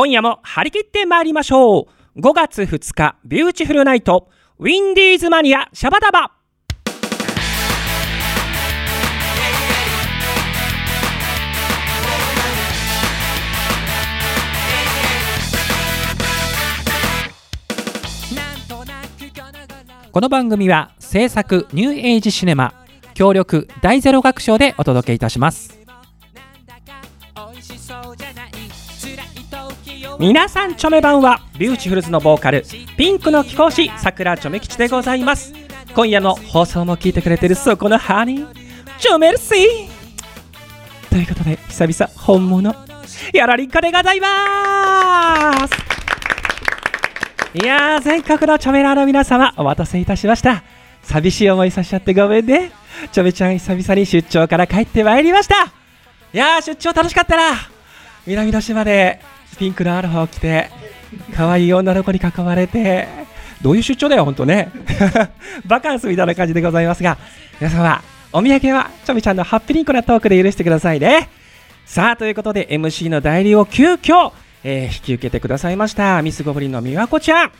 今夜も張り切って参りましょう。5月2日ビューティフルナイトウィンディーズマニアシャバダバ。この番組は制作ニューエイジシネマ協力大ゼロ学賞でお届けいたします。皆さんチョメばんはビューティフルズのボーカルピンクの貴公子さくらチョメ吉でございます。今夜の放送も聞いてくれてるそこのハニー。チョメルシー。ということで久々本物やらりんかでございます。いやー全国のチョメラーの皆様お待たせいたしました。寂しい思いさせちゃってごめんね。チョメちゃん久々に出張から帰ってまいりました。いやー出張楽しかったな。南の島でピンクのアロハを着て可愛い女の子に囲まれてどういう出張だよ、本当ね。バカンスみたいな感じでございますが、皆様、お土産はチョメちゃんのハッピーリンコなトークで許してくださいね。さあ、ということで MC の代理を急遽、えー引き受けてくださいました、ミスゴブリンの美和子ちゃん。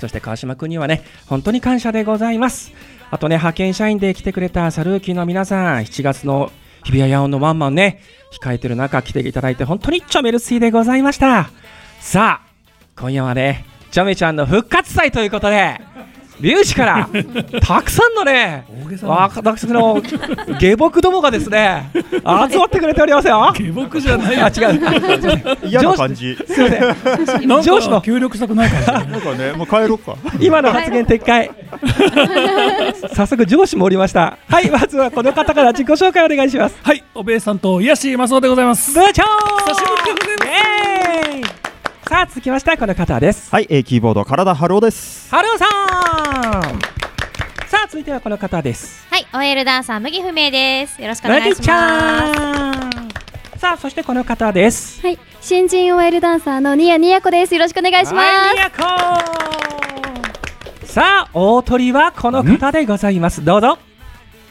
そして川島君にはね、本当に感謝でございます。あとね、派遣社員で来てくれたサルーキーの皆さん、7月の日比谷野音のワンマンね、控えてる中来ていただいて本当にチョメルスイでございました。さあ、今夜はね、チョメちゃんの復活祭ということで、ビューチからたくさんのね、私の下僕どもがですね、集まってくれておりますよ。下僕じゃないあ、違う。嫌な感じ。すいません。上司のか協力したくない感じなんかね、もう帰ろうか。今の発言撤回。早速上司もおりました。はい、まずはこの方から自己紹介お願いします。はいおべえさんと癒しマスオでございます部長久しぶりでございイエーイさあ続きましてはこの方です。はい、えー、キーボード、体ハローです。ハローさんさあ続いてはこの方です。はい、OL ダンサー麦不明です。よろしくお願いします。ゃんさあそしてこの方です。はい、新人 OL ダンサーのニヤニヤコです。よろしくお願いします。はいニヤコさあ大トリはこの方でございます。どうぞ。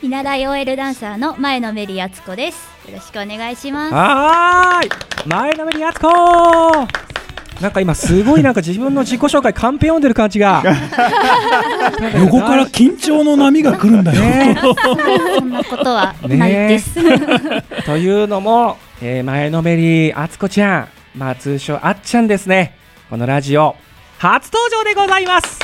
見習い OL ダンサーの前野メリ敦子です。よろしくお願いします。はーい前のめりやつこなんか今すごいなんか自分の自己紹介カンペ読んでる感じが。横から緊張の波が来るんだよ、ね。そんなことはないです。というのも、えー前のめりあつこちゃん。まあ通称あっちゃんですね。このラジオ初登場でございます。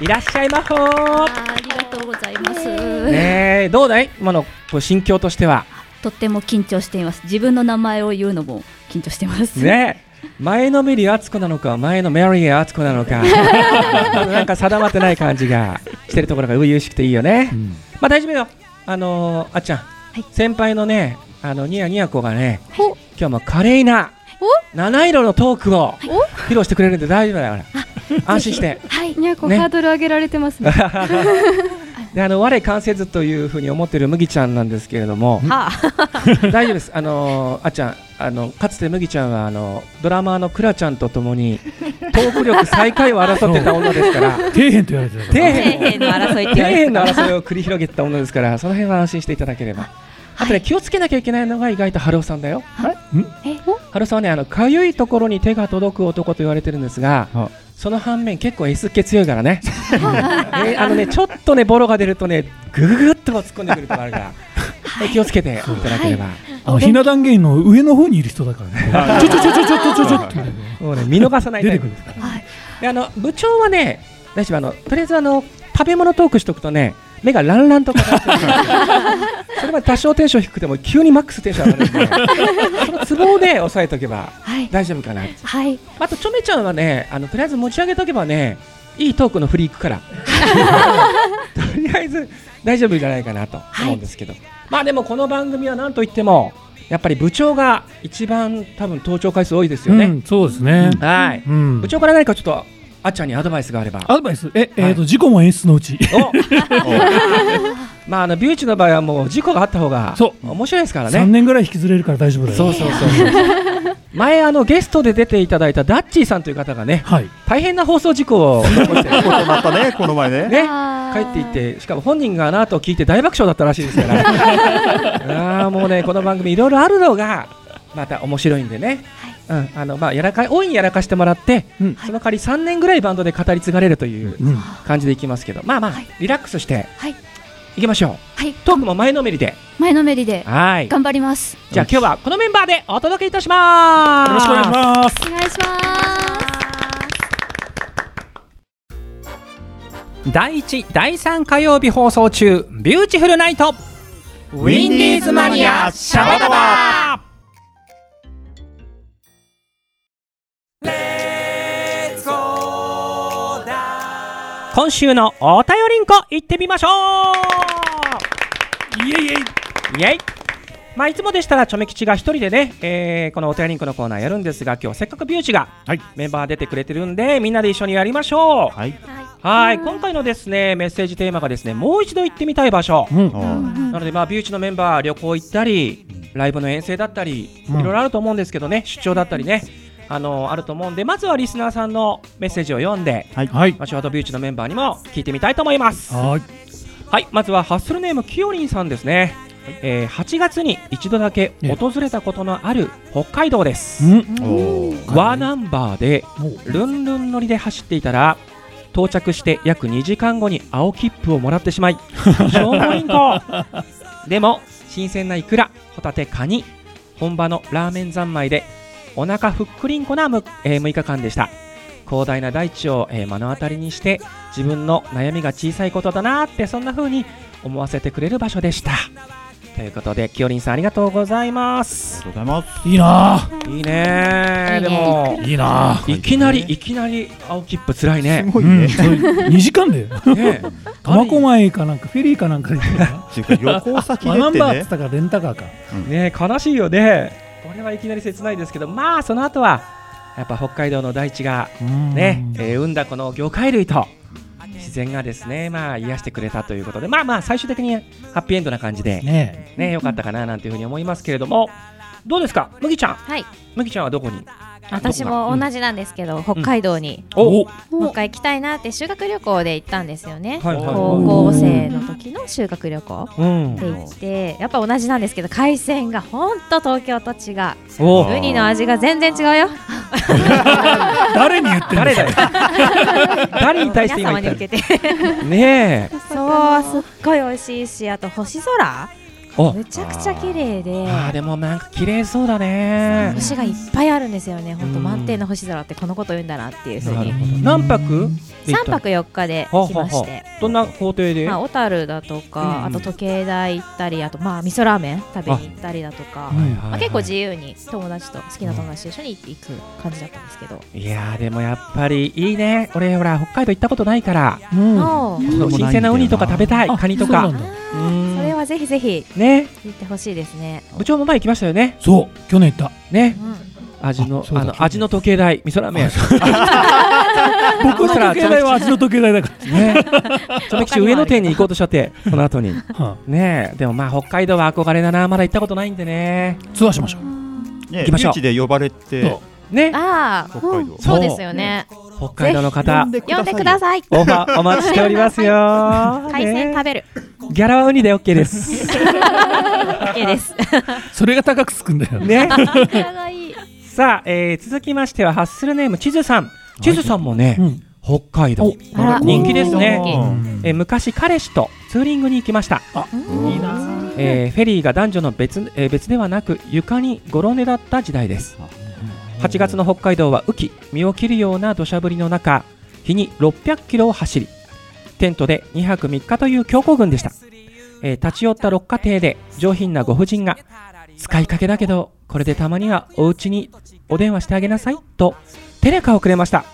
いらっしゃいまほー。ありがとうございます。ねえ。どうだい？今の心境としては。とっても緊張しています。自分の名前を言うのも緊張してます。ね前のめりあつこなのか前のメリーあつこなのか。なんか定まってない感じがしてるところが初々しくていいよね、うん。まあ大丈夫よ。あのーあっちゃん、い。先輩のねあのニヤニヤ子がねお今日も華麗な七色のトークを披露してくれるんで大丈夫だから 安心して。はい。にゃこ、ね。ハードル上げられてますね。であの我関せずというふうに思ってる麦ちゃんなんですけれども。は大丈夫です。あのーあっちゃんあのかつて麦ちゃんはあのドラマーのクラちゃんとともにトーク力最下位を争ってた女ですから 底辺と言われてたから底あ、辺底辺の争い底辺の争いを繰り広げてた女ですからその辺は安心していただければ。あとね気をつけなきゃいけないのが意外と春尾さんだよ。え、春尾さんはねあのかゆいところに手が届く男と言われてるんですがあその反面結構 S 気強いからね。えーあのねちょっとねボロが出るとねグググッと突っ込んでくるとこあるから。え気をつけていただければ。あのひな壇芸の上の方にいる人だからね。ちょちょちょちょちょちょちょって。もうね見逃さないタイプですから。はい。あの部長はね、大丈夫あのとりあえずあの食べ物トークしておくとね。目がランランとかって それまで多少テンション低くても急にマックステンション上がるのでそのツボで押さえておけば大丈夫かな、はい、あとチョメちゃんはねあのとりあえず持ち上げとけばねいいトークのフリークから。とりあえず大丈夫じゃないかなと思うんですけど、はい。まあでもこの番組は何といってもやっぱり部長が一番多分登頂回数多いですよね、うん、そうですね、はい。うん。部長から何かちょっとあっちゃんにアドバイスがあれば。アドバイス。え、えーと事故も演出のうち。お。まああのビューチの場合はもう事故があった方がそう。面白いですから3ね年ぐらい引きずれるから大丈夫だよ。そうそうそうそう前あのゲストで出ていただいたダッチーさんという方がねはい。大変な放送事故を起こして。ね、この前ね。ね帰っていってしかも本人があの後聞いて大爆笑だったらしいですから。あーもうねこの番組いろいろあるのがまた面白いんでね。うん、あのまあやらか大いにやらかしてもらって、うん。その代わり3年ぐらいバンドで語り継がれるといううん。感じでいきますけど、まあまあ、はい。リラックスしてはいいきましょう。はい。トークも前のめりで、前のめりで。はい。頑張ります。じゃあ今日はこのメンバーでお届けいたします。よろしくお願いします。お願いします。第1、第3火曜日放送中、ビューティフルナイト、ウィンディーズマニアシャバダバ今週のお便りんこ行ってみましょう。イエイイエイ。イエイまあ、いつもでしたらチョメ吉が一人でね、えーこのお便りリンクのコーナーやるんですが今日せっかくビューチがはい。メンバー出てくれてるんでみんなで一緒にやりましょう。はい。はい。今回のですねメッセージテーマがですねもう一度行ってみたい場所。うん。なのでまあビューチのメンバー旅行行ったりライブの遠征だったりいうん。ろいろあると思うんですけどね出張だったりねあのあると思うんでまずはリスナーさんのメッセージを読んではい。まあショートビューチのメンバーにも聞いてみたいと思います。はい。はい、まずはハッスルネームきよりんさんですね。えー8月に一度だけ訪れたことのある北海道です。うん。おーワー。ナンバーでルンルン乗りで走っていたら到着して約2時間後に青切符をもらってしまい 消防員行でも新鮮なイクラホタテカニ本場のラーメン三昧でお腹ふっくりんこなむ、えー6日間でした。広大な大地を、えー目の当たりにして自分の悩みが小さいことだなーってそんな風に思わせてくれる場所でした。ということできよりんさんありがとうございます。ありがとうございます。いいないいね。ーでもいいないきなりいきなり青切符つらいね。うすごいね。んそれ2時間でね。苫小牧かなんかフェリーかなんかで旅行先でってねバーっつっ。たから。レンタカーかね悲しいよねこれはいきなり切ないですけどまあその後はやっぱ北海道の大地がね、えー生んだこの魚介類と自然がですねまあ癒してくれたということでまあまあ最終的にハッピーエンドな感じでね。ね良かったかななんていうふうに思いますけれどもどうですか？麦ちゃん。はい。麦ちゃんはどこに？私も同じなんですけど北海道に。お。もう一回行きたいなって修学旅行で行ったんですよね。はいはい。はい高校生の時の修学旅行。うん。で行ってやっぱ同じなんですけど海鮮がほんと東京と違う。お。ウニの味が全然違うよ。誰に言ってんの？誰だよ。誰に対して皆今言った様に向けて。ねえ。そうすっごい美味しいしあと星空。おめちゃくちゃ綺麗で。あーでもなんか綺麗そうだね。星がいっぱいあるんですよね。本当うん満天の星空ってこのこと言うんだなっていうふうに。なるほど。何泊？で行っ3た泊4日ではあ来まして。どんな工程で、まあ、小樽だとか、あと時計台行ったりあとまあ味噌ラーメン食べに行ったりだとか。うんまあ、結構自由に友達と好きな友達と一緒に行く感じだったんですけど、いやーでもやっぱりいいね。俺ほら北海道行ったことないから。新鮮なウニとか食べたいあカニとか。それはぜひぜひ。ね行ってほしいですね、部長も前行きましたよね。そう去年行った。ね。うん、味のあの味の時計台味噌ラーメン。僕の時計台は味の時計台だかね。ちょめきち上野店に行こうとしちゃってその後に。らはね。えでもまあ北海道は憧れだな。まだ行ったことないんでね。いツアーしましょう。ね、行きましょう。で呼ばれてそね。ああ北海道。そうですよね。北海道の方。で呼んでください。オファーお待ちしておりますよ。海鮮ね食べる。ギャラはウニで OK です。OK です。それが高くつくんだよね。さあ、えー続きましてはハッスルネーム地図さん。地図さんもね、うん。北海道。人気ですね。うん。えー昔彼氏とツーリングに行きました、うんいいな。えーフェリーが男女の別,、えー別ではなく床にゴロ寝だった時代です8月の北海道は雨季身を切るような土砂降りの中日に600キロを走りテントで2泊3日という強行軍でした、えー立ち寄った六花亭で上品なご婦人が使いかけだけどこれでたまにはお家にお電話してあげなさいとテレカをくれました。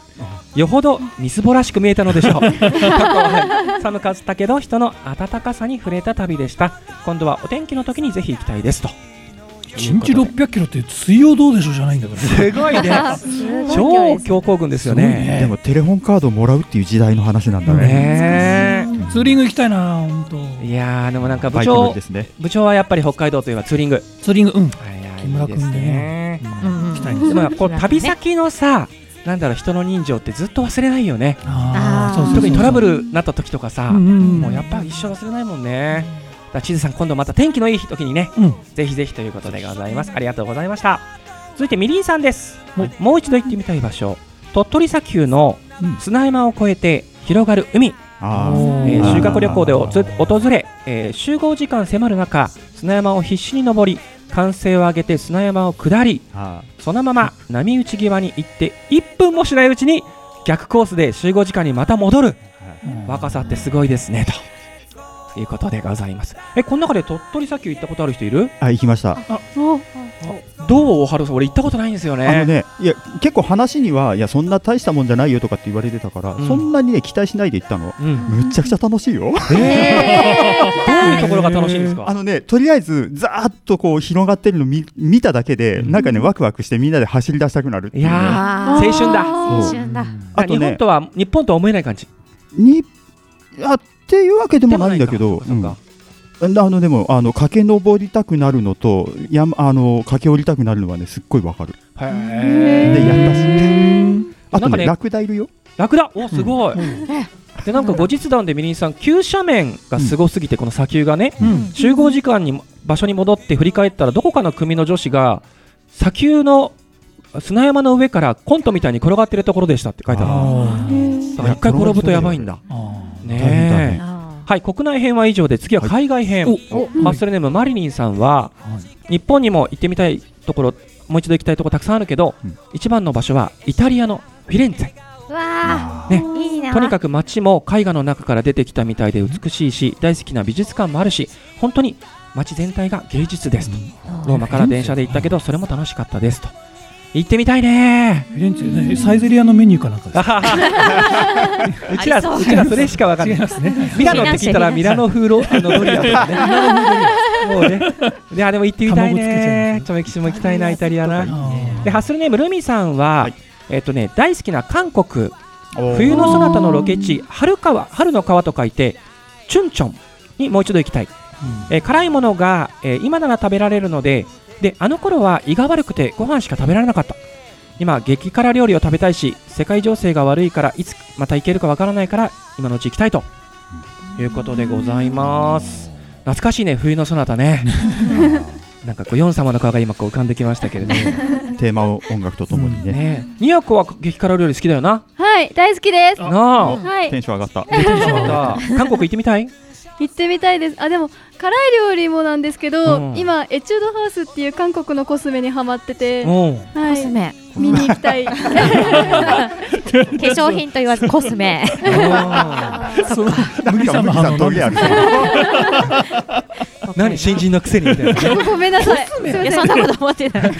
よほどみすぼらしく見えたのでしょう。はい寒かったけど人の温かさに触れた旅でした。今度はお天気の時にぜひ行きたいですと1日600キロって水曜どうでしょうじゃないんだから。すごいね。超強行軍ですよね。ね。でもテレホンカードをもらうっていう時代の話なんだね。ねツーリング行きたいな本当えいやーでもなんか部長ですね。部長はやっぱり北海道といえばツーリング。ツーリングうん。木村君でね。行きたいんですでもこう旅先のさなんだろう人の人情ってずっと忘れないよね。特にトラブルになった時とかさうんうんうん。もうやっぱ一生忘れないもんねだ地図さん今度また天気のいい時にねうん。ぜひぜひということでございます。ありがとうございました。続いてみりんさんです。はい。もう一度行ってみたい場所。鳥取砂丘のうん。砂山を越えて広がる海、あおえーー修学旅行でおつ訪れ、えー集合時間迫る中砂山を必死に登り歓声を上げて砂山を下りあそのまま波打ち際に行って1分もしないうちに逆コースで集合時間にまた戻る。若さってすごいですねということでございます。えこの中で鳥取砂丘行ったことある人いる？あ行きました。どう？ハルさん俺行ったことないんですよね。あのねいや結構話にはいやそんな大したもんじゃないよとかって言われてたから、うん。そんなにね期待しないで行ったの。うん、むっちゃくちゃ楽しいよ。えー、どういうところが楽しいんですか？あのねとりあえずざーっとこう広がってるの見見ただけで、うん。なんかねワクワクしてみんなで走り出したくなるいう、ね、いやあ青春だ。青春だ。あとね日本とは日本とは思えない感じ？にあっていうわけでもないんだけどあのでもあの駆け上りたくなるのとやあの駆け下りたくなるのはねすっごいわかる。へでえやったしあとねなんかねラクダいるよ。楽だおすごい、でなんか後日談でみりんさん急斜面がすごすぎてこの砂丘がね、うん。集合時間に場所に戻って振り返ったらどこかの組の女子が砂丘の砂山の上からコントみたいに転がってるところでしたって書いてある一回転ぶとやばいんだ。ーあーねはい国内編は以上で次は海外編、おハッスルネームマリリンさんははい。日本にも行ってみたいところもう一度行きたいところたくさんあるけど、うん。一番の場所はイタリアのフィレンツェ。わねー。いいな。とにかく街も絵画の中から出てきたみたいで美しいし大好きな美術館もあるし本当に街全体が芸術ですと。ローマから電車で行ったけどそれも楽しかったですと行ってみたいね。フィレンツェねサイゼリアのメニューかなんかですか？うちらう。うちらそれしかわかんない。違いますね。ミラノって聞いたらミラノ風ロ あのドリアとかねもうね。いやでも行ってみたいね。ちょめきしも行きたいなイタリアな。でハッスルネームルミさんは、はい。えっ、とね大好きな韓国。冬冬のそなたのロケ地春川春の川と書いてチュンチョンにもう一度行きたい、えー辛いものが、えー今なら食べられるのでであの頃は胃が悪くてご飯しか食べられなかった。今激辛料理を食べたいし世界情勢が悪いからいつまた行けるかわからないから今のうち行きたいと。いうことでございます。懐かしいね冬のそなたね。なんかこうヨン様の顔が今こう浮かんできましたけれども。テーマ音楽とともにね、ね。ニヤコは激辛料理好きだよな。はい、大好きです。なあ。はい。テ、ンション上がった。出てしまった。韓国行ってみたい？行ってみたいです。あ、でも辛い料理もなんですけど、うん。今エチュードハウスっていう韓国のコスメにハマってて、うん。はい、コスメ。見に行きたい。化粧品と言わずコスメ。その麦なんか麦さんトゲある？何新人のくせにみたいなね。ごめんなさい。いや。そんなこと思ってない。なん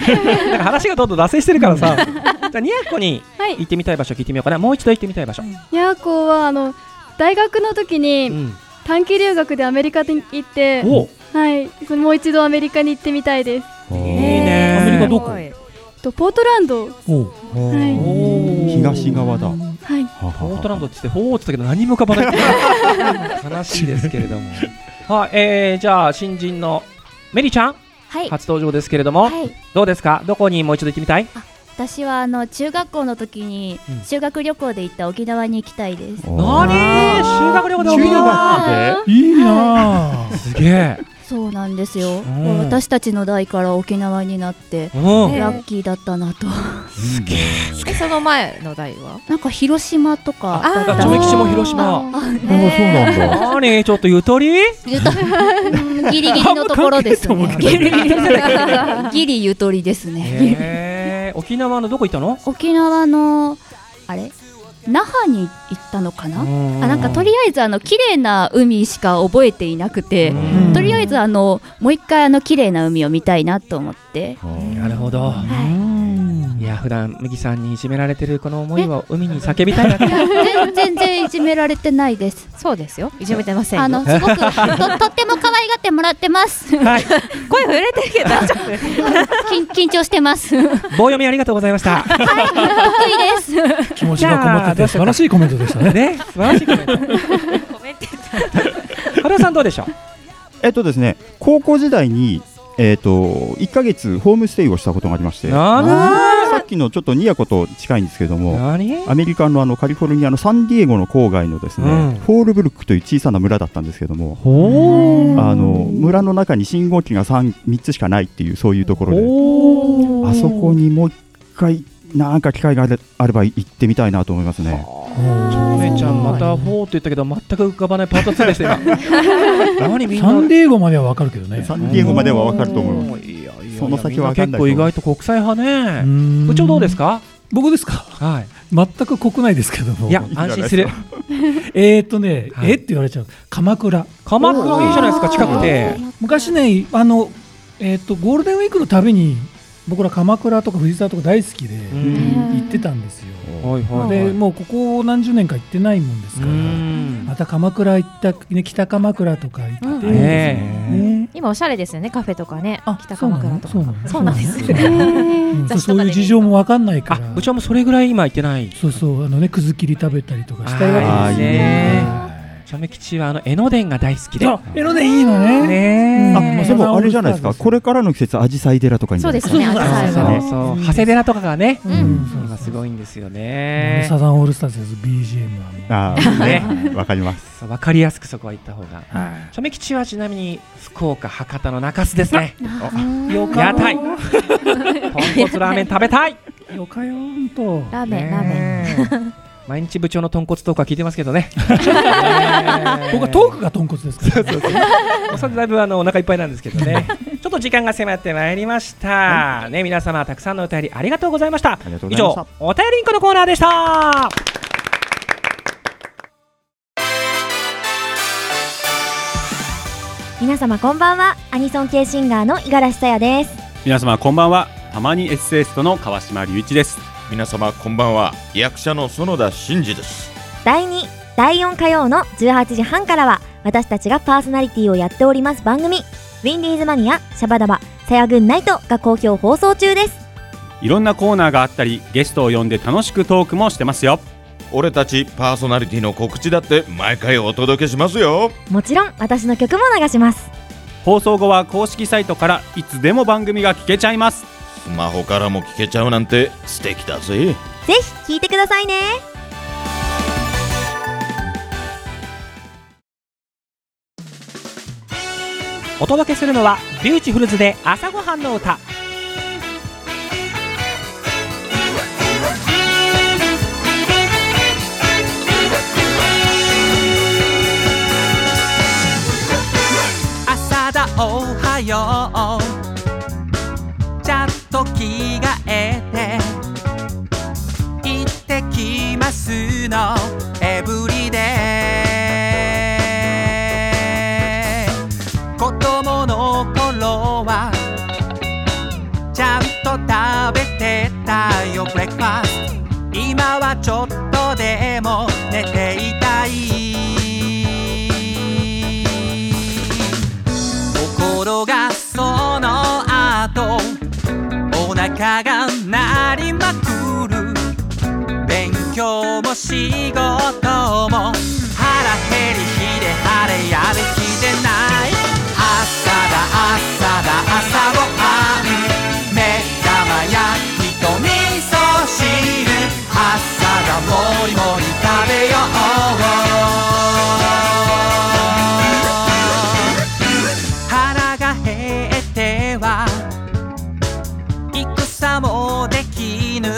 か話がどんどん脱線してるからさ。じゃあニヤコにはい行ってみたい場所聞いてみようかな。もう一度行ってみたい場所、ヤーコはあの大学の時うにん、短期留学でアメリカに行って、お。はい、もう一度アメリカに行ってみたいです。いいね。アメリカどこ？とポートランド、はい、お東側だ。はい、ポートランドって言ってほーって言ったけど何も浮かばない。悲しいですけれども。はい、えー、じゃあ新人のメリちゃん。はい、初登場ですけれども、はい、どうですか？どこにもう一度行ってみたい？私はあの中学校の時にうん。修学旅行で行った沖縄に行きたいです。何？修学旅行で沖中縄学でい。いなあ。すげえ。そうなんですよ。ん。私たちの代から沖縄になってうん。ラッキーだったなと。え。その前の代は？なんか広島とか。な。んかチョメ吉も広島。あそうなんだ。何？ちょっとゆとり？ゆとうんギリギリのところですね。ギリギリギリゆとりですね。沖縄のどこ行ったの？沖縄のあれ？那覇に行ったのかな？あなんかとりあえずあの綺麗な海しか覚えていなくて、うん。とりあえずあのもう一回あの綺麗な海を見たいなと思って。なるほど。はいや普段麦さんにいじめられてるこの思いを海に叫びたいなって全 全然いじめられてないです。そうですよ。いじめてませんよ。あのすごくと とっても可愛がってもらってます。はい。声震えてるけど緊緊張してます。得棒読みありがとうございました。意です。気持ちがこもってて素晴らしいコメントでしたね。ね素晴らしいコメント。原さんどうでしょう？えっとですね高校時代にえっと1ヶ月ホームステイをしたことがありまして。なさっきのちょっとニヤコと近いんですけども何？アメリカのあのカリフォルニアのサンディエゴの郊外のですね、うん。フォールブルックという小さな村だったんですけどもほあの村の中に信号機が 3, 3つしかないっていうそういうところでおあそこにもう一回なんか機会があれあれば行ってみたいなと思いますね。めちゃんまたフォーって言ったけど全く浮かばないパート2でしたサンディエゴまではわかるけどね。サンディエゴまではわかると思います。その先は結構意外と国際派ね。部部長どうですか？僕ですか？はい。全く国内ですけども。いや安心する。えーっとね、はい。えって言われちゃう。鎌倉。鎌倉いいじゃないですか近くて。昔ねあのえーっとゴールデンウィークのたびに僕ら鎌倉とか藤沢とか大好きでん。行ってたんですよ、はいはいはい。でもうここ何十年か行ってないもんですうから、ん。また鎌倉行った、ね、北鎌倉とか行って、うんね。ね今おしゃれですよねカフェとかねあ北鎌倉とか。そうなのそうなんです そういう事情もわかんないかあら部長もそれぐらい今行ってない。そうそうあのねくず切り食べたりとかしたいわけですね。はチャメ吉はあの江ノ電が大好きで。江ノ電いいのね。ねうんあでもあれじゃないですか、これからの季節、アジサイ寺とかにそうですねそうそうアジサイそうがそう長谷寺とかがね。ううん。今すごいんですよね。ねサザンオールスターズです BGM はもう。あーね。わかります。わかりやすくそこは行った方が。はい。チャメ吉はちなみに福岡博多の中洲ですね。よ屋台豚骨ラーメン食べたい。よかよんと。ラーメンラーメン。ン毎日部長の豚骨トークは聞いてますけどね。僕はトークが豚骨ですからね。おそらくだいぶあのお腹いっぱいなんですけどね。ちょっと時間が迫ってまいりました。ね皆様たくさんのお便りありがとうございました。した。上。お便りインコのコーナーでした。皆様こんばんは。アニソン系シンガーの五十嵐さやです。皆様こんばんは。たまにエッセイストの川島隆一です皆様こんばんは。役者の園田真二です。第2第4火曜の18時半からは私たちがパーソナリティをやっております番組ウィンディーズマニアシャバダバさやぐんナイトが好評放送中です。いろんなコーナーがあったりゲストを呼んで楽しくトークもしてますよ。俺たちパーソナリティの告知だって毎回お届けしますよ。もちろん私の曲も流します。放送後は公式サイトからいつでも番組が聞けちゃいますスマホからも聞けちゃうなんて素敵だぜ。ぜひ聴いてくださいね。お届けするのはビューティフルズで朝ごはんの歌。朝だおはよう戦もできぬ。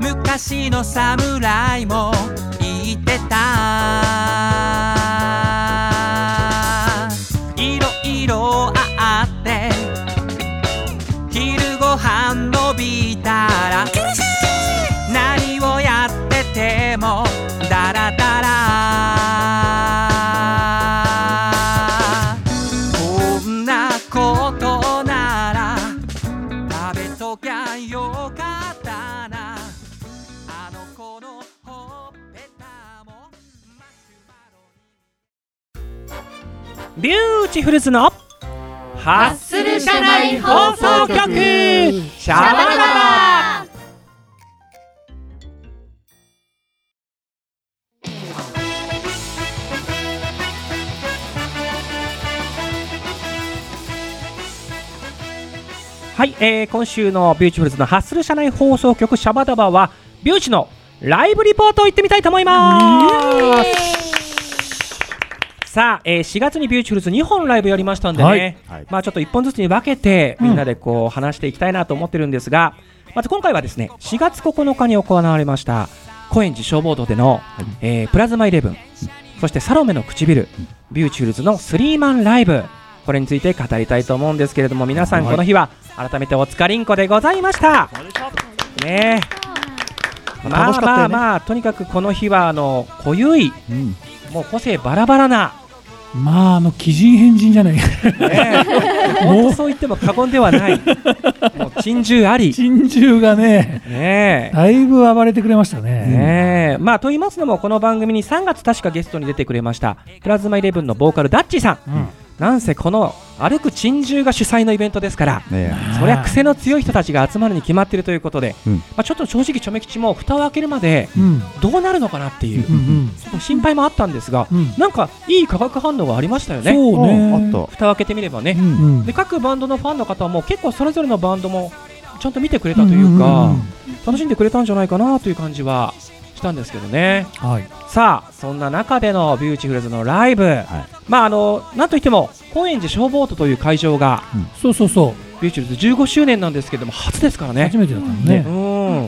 昔の侍も言ってた。フルズのハッスル社内放送局。シャバダバ。はい、えー今週のビューティフルズのハッスル社内放送局シャバダバはビューチのライブリポートを行ってみたいと思います。さあ、えー4月にビューティフルズ2本ライブやりましたんでね、はい。はい。まあちょっと1本ずつに分けてみんなでこう話していきたいなと思ってるんですが、まず今回はですね4月9日に行われました高円寺ショーボートでの、えープラズマイレブンそしてサロメの唇、ビューティフルズのスリーマンライブこれについて語りたいと思うんですけれども皆さんこの日は改めておつかりんこでございました。ね。えまあまあまあとにかくこの日はあの濃ゆいうん。もう個性バラバラな、まああの鬼人変人じゃない。ねえ、本当そう言っても過言ではない。もう珍獣あり。珍獣がねねえ。だいぶ暴れてくれましたね。ねえ。まあと言いますのもこの番組に3月確かゲストに出てくれましたプラズマイレブンのボーカルダッチさん、うんなんせこの歩く珍獣が主催のイベントですからねそりゃ癖の強い人たちが集まるに決まっているということで、うん。まあ、ちょっと正直チョメ吉も蓋を開けるまでうん。どうなるのかなっていううんうん心配もあったんですが、うん。なんかいい化学反応がありましたよね。そうね。あった。蓋を開けてみればね、うん。で各バンドのファンの方も結構それぞれのバンドもちゃんと見てくれたというか、んんん楽しんでくれたんじゃないかなという感じはしたんですけどね。はい。さあそんな中でのビューティフルズのライブ、まああのなんといっても高円寺ショーボートという会場がそうそうそビューティフルズ15周年なんですけども初ですからね。う初めてだったのね。う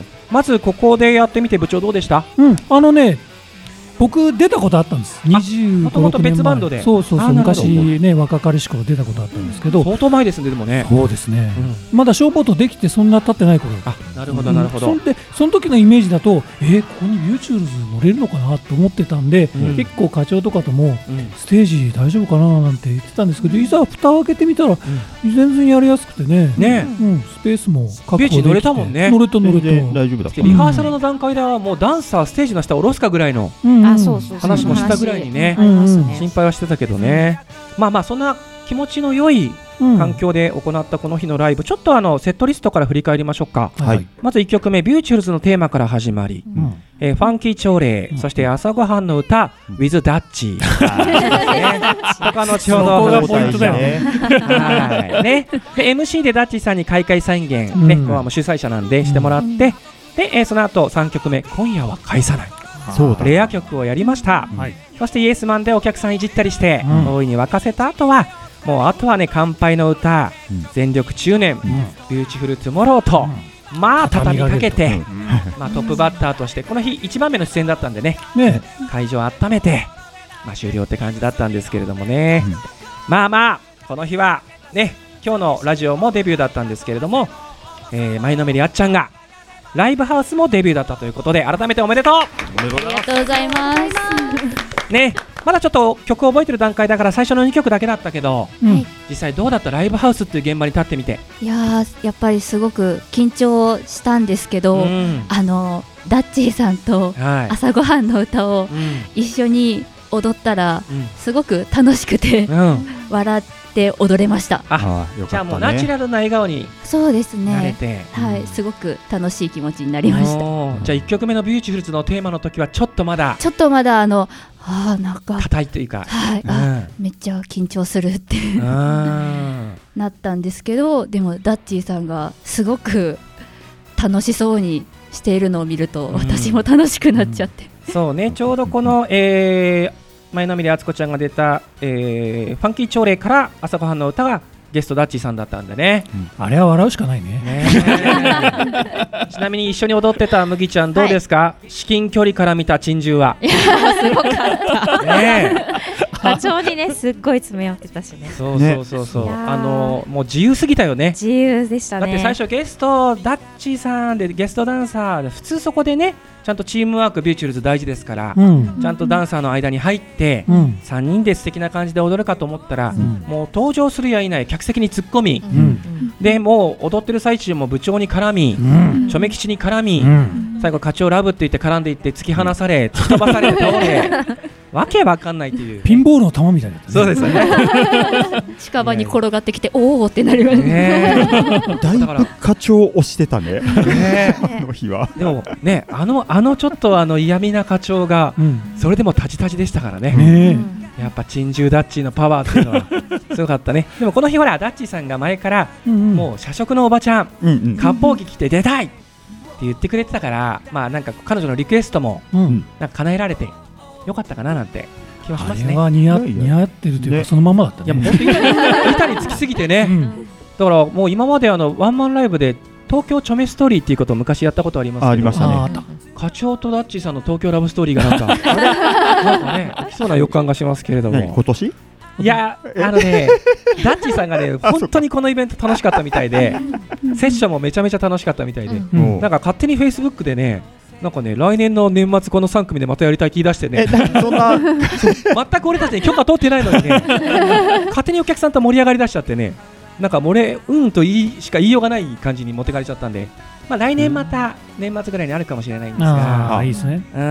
ん。まずここでやってみて部長どうでした？うん。あのね僕出たことあったんです。25もともと別バンドで。そうそうそう昔ね若かりし頃出たことあったんですけど。相当前ですねでもね。そうですね。うん。まだ消防とできてそんな経ってない頃。あなるほどなるほど、うんそんでその時のイメージだとえーここにビューチフルズ乗れるのかなと思ってたんで、うん。結構課長とかともうん。ステージ大丈夫かななんて言ってたんですけどいざ蓋を開けてみたら、全然やりやすくてね。ね。うん、スペースも確保できてビューチ乗れたもんね。乗れた乗れた、大丈夫だった。リハーサルの段階ではもうダンサーステージの下を下ろすかぐらいの。うんうん。あそうそうそう。話もしたぐらいにね心配はしてたけどね、まあまあそんな気持ちの良いうん。環境で行ったこの日のライブ、ちょっとあのセットリストから振り返りましょうか、はい。まず1曲目、ビューチフルズのテーマから始まり、うん。えーファンキー朝礼、そして朝ごはんの歌、With ダッチ、ね、ここは後ほどそこがポイントだよね。はい。ね、で MC でダッチさんに開会宣言、うん。ね。ここはもう主催者なんでしてもらって、でえーその後3曲目、今夜は帰さない、レア曲をやりました、はい。そしてイエスマンでお客さんいじったりして、うん。大いに沸かせた後は、もうあとはね、乾杯の歌、うん。全力中年、ビューティフルトゥモローと、まあ畳みかけて、まあ、トップバッターとして、この日1番目の出演だったんでね、ね。会場を温めて、まあ、終了って感じだったんですけれどもね、うん。まあまあ、この日はね、今日のラジオもデビューだったんですけれども、えー、前のめりあっちゃんが、ライブハウスもデビューだったということで、改めておめでとありがとうございます。うね、まだちょっと曲を覚えてる段階だから、最初の2曲だけだったけど、うん。実際どうだった？ライブハウスっていう現場に立ってみて。いやーやっぱりすごく緊張したんですけど、うん。あのダッチーさんとはい。朝ごはんの歌をうん。一緒に踊ったらうん。すごく楽しくてうん、笑って踊れました。あああよじゃあもうナチュラルな笑顔にそうですね。なれて、はい、すごく楽しい気持ちになりました。じゃあ1曲目の「ビューティフルズ」のテーマの時はちょっとまだちょっとまだあのあーなんか硬いというか、はい、うん。あめっちゃ緊張するってうん。なったんですけどでもダッチーさんがすごく楽しそうにしているのを見ると、うん。私も楽しくなっちゃって、そうね。ちょうどこの、えー前のめりあつこちゃんが出た、えーファンキー朝礼から朝ごはんの歌がゲストダッチーさんだったんでね。あれは笑うしかないね。ね。え ちなみに一緒に踊ってた麦ちゃんどうですか、至近距離から見た珍獣は。すごかった。ね 課長にね、すっごい詰め寄ってたしね。え。そうそうそう。そう、いやー。あのもう自由すぎたよね。自由でしたね。だって最初ゲストダッチーさんでゲストダンサーで普通そこでねちゃんとチームワークビューチフルズ大事ですから、うん。ちゃんとダンサーの間に入って、うん。3人で素敵な感じで踊るかと思ったら、ん。もう登場するやいない客席に突っ込み、うん。でもう踊ってる最中も部長に絡み、うん。チョメ吉に絡み、うん。最後課長ラブって言って絡んでいって突き放され突き飛ばされ倒れ わけわかんないっていう。ピンボールの球みたいだったね。そうですよね。近場に転がってきて、おおってなりました、ねだいぶ課長を押してたね。え。ね あの日は。えでもねあのあのちょっとあの嫌味な課長がうん。それでもタジタジでしたからね。ねやっぱ珍獣ダッチーのパワーっていうのはすごかったね。でもこの日ほらダッチーさんが前からもう社食のおばちゃんうんうん。割烹着着て出たいって言ってくれてたからまあなんか彼女のリクエストもうん。なんか叶えられてよかったかななんて気はしあますね。れは似合ってるというね。かそのままだったいやもうね本当に板に板につきすぎてね、うん。だからもう今まであのワンマンライブで東京チョメストーリーっていうことを昔やったことありますけどあありましたね。課長とダッチーさんの東京ラブストーリーがなんか なんかねできそうな予感がしますけれども。何今年？いやあのねダッチーさんがね 本当にこのイベント楽しかったみたいで セッションもめちゃめちゃ楽しかったみたいで、うんなんか勝手にフェイスブックでねなんかね来年の年末この3組でまたやりたいって言い出してね。えなそんな。全く俺たちに許可取ってないのにね勝手にお客さんと盛り上がりだしちゃってねなんかもう俺うんと言いしか言いようがない感じに持ってかれちゃったんで、まあ、来年また年末ぐらいにあるかもしれないんですあが。あいいですね。うん。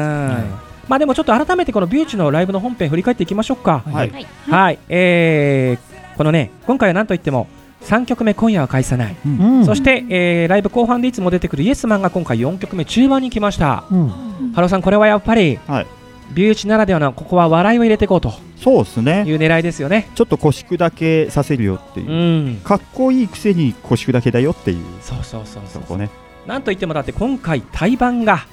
まあでもちょっと改めてこのビューチのライブの本編振り返っていきましょうか。はい。はい。はい、えー、このね今回は何といっても3曲目今夜は帰さない、うん。そして、えーライブ後半でいつも出てくるイエスマンが今回4曲目中盤に来ました。うん。ハローさんこれはやっぱり、はい。ビューチならではのここは笑いを入れていこうとそうですね。いう狙いですよね。ちょっと腰砕けさせるよっていう。う、ん。かっこいいくせに腰砕けだよっていう。そうそうそうそそう。こね。なんといってもだって今回対バンが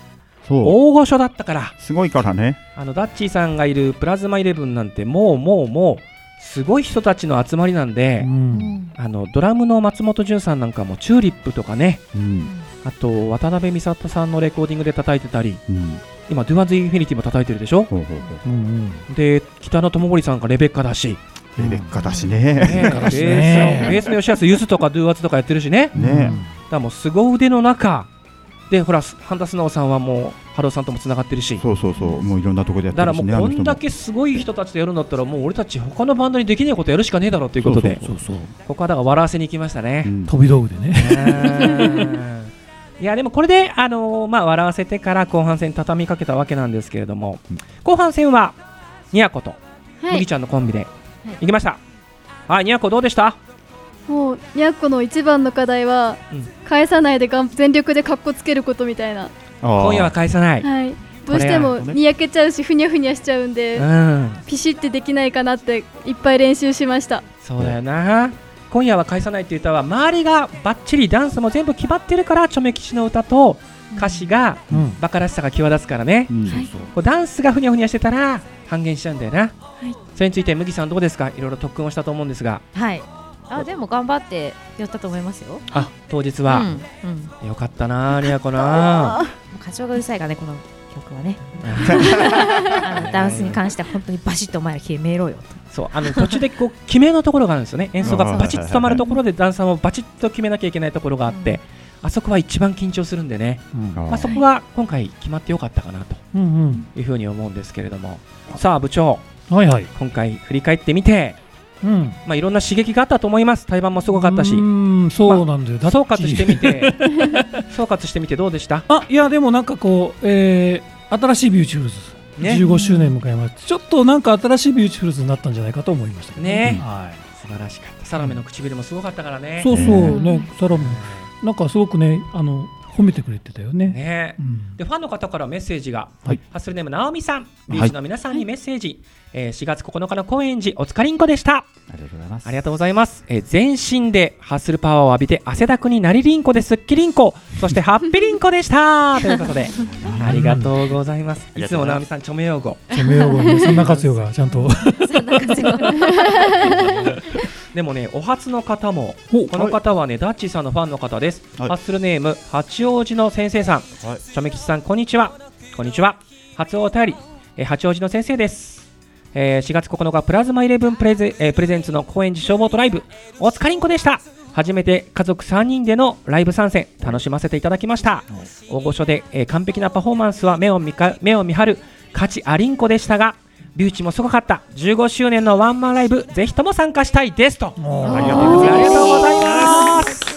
大御所だったから。すごいからね。あのダッチーさんがいるプラズマイレブンなんてもうもうもうすごい人たちの集まりなんで、うん。あのドラムの松本潤さんなんかもチューリップとかね。うん。あと渡辺美里さんのレコーディングで叩いてたり。うん今ドゥアンズインフィニティも叩いてるでしょ？ほうほうほう。んで北野智森さんがレベッカだし、うレベッカだしね。ねベースだしね。のベースの吉安ゆずとかドゥアツとかやってるしね。うん。ねだからもう凄腕の中。でほらハンダスノーさんはもうハローさんともつながってるし。そうそうそう。もういろんなところでやってるしだからもうこんだけすごい人たちとやるんだったらもう俺たち他のバンドにできないことやるしかねえだろうということで。そうそうここはだから笑わせに行きましたね。う。ん。飛び道具でね。うんいやでもこれで、あのーまあ、笑わせてから後半戦に畳みかけたわけなんですけれども、うん。後半戦はニャコとはい。麦ちゃんのコンビで行きました。はい、ニャコどうでした？もうにゃっこの一番の課題は、うん。返さないでがん全力でカッコつけることみたいな。今夜は返さない。はい。どうしてもにやけちゃうしふにゃふにゃしちゃうんで、うん、ピシってできないかなっていっぱい練習しました。そうだよな。今夜は返さないっていう歌は周りがバッチリダンスも全部決まってるからチョメ吉の歌と歌詞がうん。バカらしさが際立つからね。うん。はい。こうダンスがふにゃふにゃしてたら半減しちゃうんだよな。い。それについて麦さんどうですか？いろいろ特訓をしたと思うんですが、はい。あでも頑張ってやったと思いますよ。あ当日うは、んうん。よかったなニャコな。課長がうるさいからねこの曲はね。あのダンスに関しては本当にバシッとお前ら決めろよと。そうあの途中でこう決めのところがあるんですよね。演奏がバチッと止まるところでダンサーもバチッと決めなきゃいけないところがあって、あそこは一番緊張するんでね、まあ、そこは今回決まってよかったかなとうんいうふうに思うんですけれども。さあ部長。うんはいはい。今回振り返ってみて、うん。まあ、いろんな刺激があったと思います。対バンもすごかったし。うんそうなんだよ。だって総括してみて。総括してみてどうでした？あいやでもなんかこう、えー新しいビューティフルズ、ね。15周年迎えましてちょっとなんか新しいビューティフルズになったんじゃないかと思いましたけどね。はい、素晴らしかった。サラメの唇もすごかったからね。そうそううん。ねサラもなんかすごくねあの褒めてくれてたよね。ね。うん。でファンの方からメッセージが、はい。ハッスルネームなおみさん。ビーチの皆さんにメッセージ、えー4月9日の高円寺おつかりんこでした。ありがとうございます。ありがとうございます、えー全身でハッスルパワーを浴びて汗だくになりりんこですっきりんこ。そしてハッピりんこでした。ということでありがとうございます。いつもなおみさん著名用語。著名用語にそんな活用がちゃんと でもねお初の方もこの方はねダッチーさんのファンの方です、はい。ハッスルネーム八王子の先生さん。はい。チョメ吉さんこんにちは。こんにちは。初お便り、えー八王子の先生です、えー4月9日プラズマイレブンプレゼ,、えープレゼンツの高円寺消防とライブ。お疲れんこでした。初めて家族3人でのライブ参戦楽しませていただきました。大御所で、えー完璧なパフォーマンスは目を見か目を見張る価値ありんこでしたがビューチもすごかった。15周年のワンマンライブぜひとも参加したいですと。あありがとうございますありがとうございます。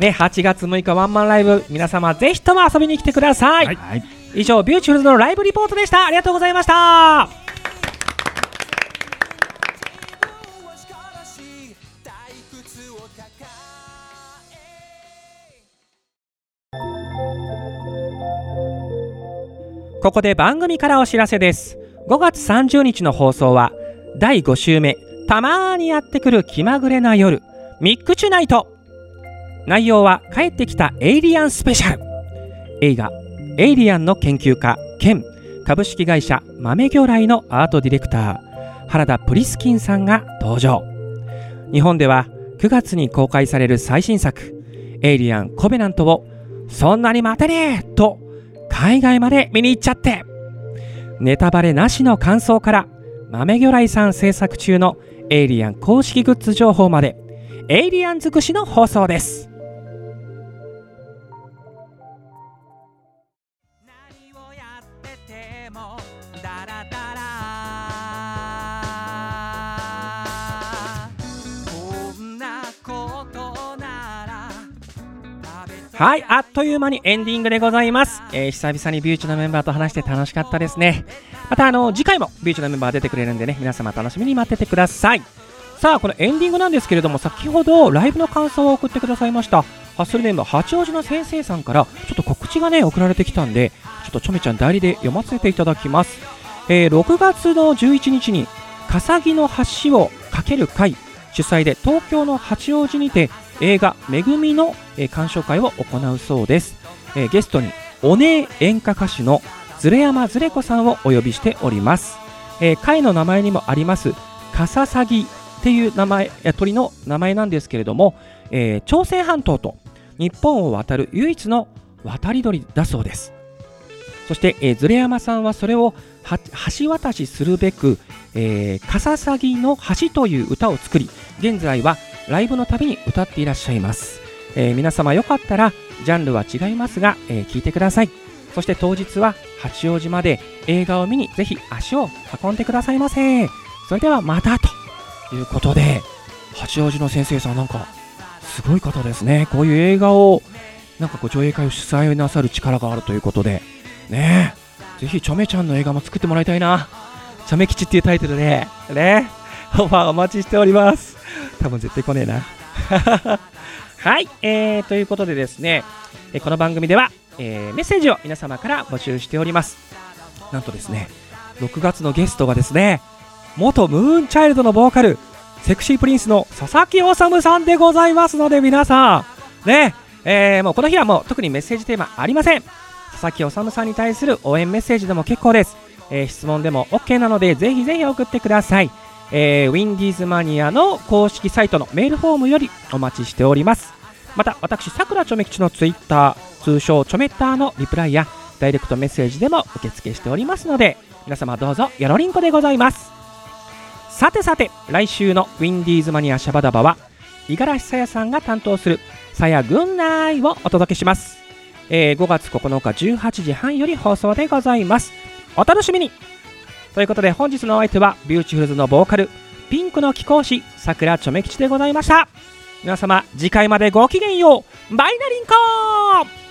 ね、8月6日ワンマンライブ皆様ぜひとも遊びに来てください、はい。以上ビューチフルズのライブリポートでした。ありがとうございました。ここで番組からお知らせです5月30日の放送は第5週目たまーにやってくる気まぐれな夜ミックチュナイト。内容は帰ってきたエイリアンスペシャル。映画エイリアンの研究家兼株式会社豆魚雷のアートディレクター原田プリスキンさんが登場。日本では9月に公開される最新作エイリアンコベナントをそんなに待てねえと海外まで見に行っちゃって。ネタバレなしの感想から豆魚雷さん制作中のエイリアン公式グッズ情報までエイリアン尽くしの放送です。はいあっという間にエンディングでございます、えー久々にビューチのメンバーと話して楽しかったですね。またあの次回もビューチのメンバー出てくれるんでね皆様楽しみに待っててください。さあこのエンディングなんですけれども先ほどライブの感想を送ってくださいました。ハッスルネーム八王子の先生さんからちょっと告知がね送られてきたんでちょっとちょめちゃん代理で読ませていただきます、えー6月の11日に笠木の橋を架ける会主催で東京の八王子にて映画「めぐみ」の、え鑑賞会を行うそうです、えゲストにお姉演歌歌手のズレ山ズレ子さんをお呼びしております、え会の名前にもありますカササギっていう名前鳥の名前なんですけれども、えー朝鮮半島と日本を渡る唯一の渡り鳥だそうです。そして、えーズレ山さんはそれを橋渡しするべく、えー、カササギの橋という歌を作り現在はライブのたびに歌っていらっしゃいます、えー皆様よかったらジャンルは違いますが、えー聞いてください。そして当日は八王子まで映画を見にぜひ足を運んでくださいませ。それではまたということで八王子の先生さんなんかすごい方ですね。こういう映画をなんかこう上映会を主催なさる力があるということでね。えぜひチョメちゃんの映画も作ってもらいたいな。チョメ吉っていうタイトルでね。オファーお待ちしております。多分絶対来ねえな。はい、えー、ということでですね、えーこの番組では、えーメッセージを皆様から募集しております。なんとですね6月のゲストがですね元ムーンチャイルドのボーカルセクシープリンスの佐々木修さんでございますので皆さんねえーもうこの日はもう特にメッセージテーマありません。佐々木修さんに対する応援メッセージでも結構です、えー質問でも OK なのでぜひぜひ送ってください、えーウィンディーズマニアの公式サイトのメールフォームよりお待ちしております。また私さくらちょめ吉のツイッター通称ちょめッターのリプライやダイレクトメッセージでも受付しておりますので皆様どうぞよろりんこでございます。さてさて来週のウィンディーズマニアシャバダバは五十嵐さやさんが担当するさや軍内をお届けします、えー5月9日18時半より放送でございます。お楽しみに。ということで本日のお相手はビューチフルズのボーカルピンクの貴公子さくらちょめ吉でございました。皆様次回までごきげんよう。バイナリンコー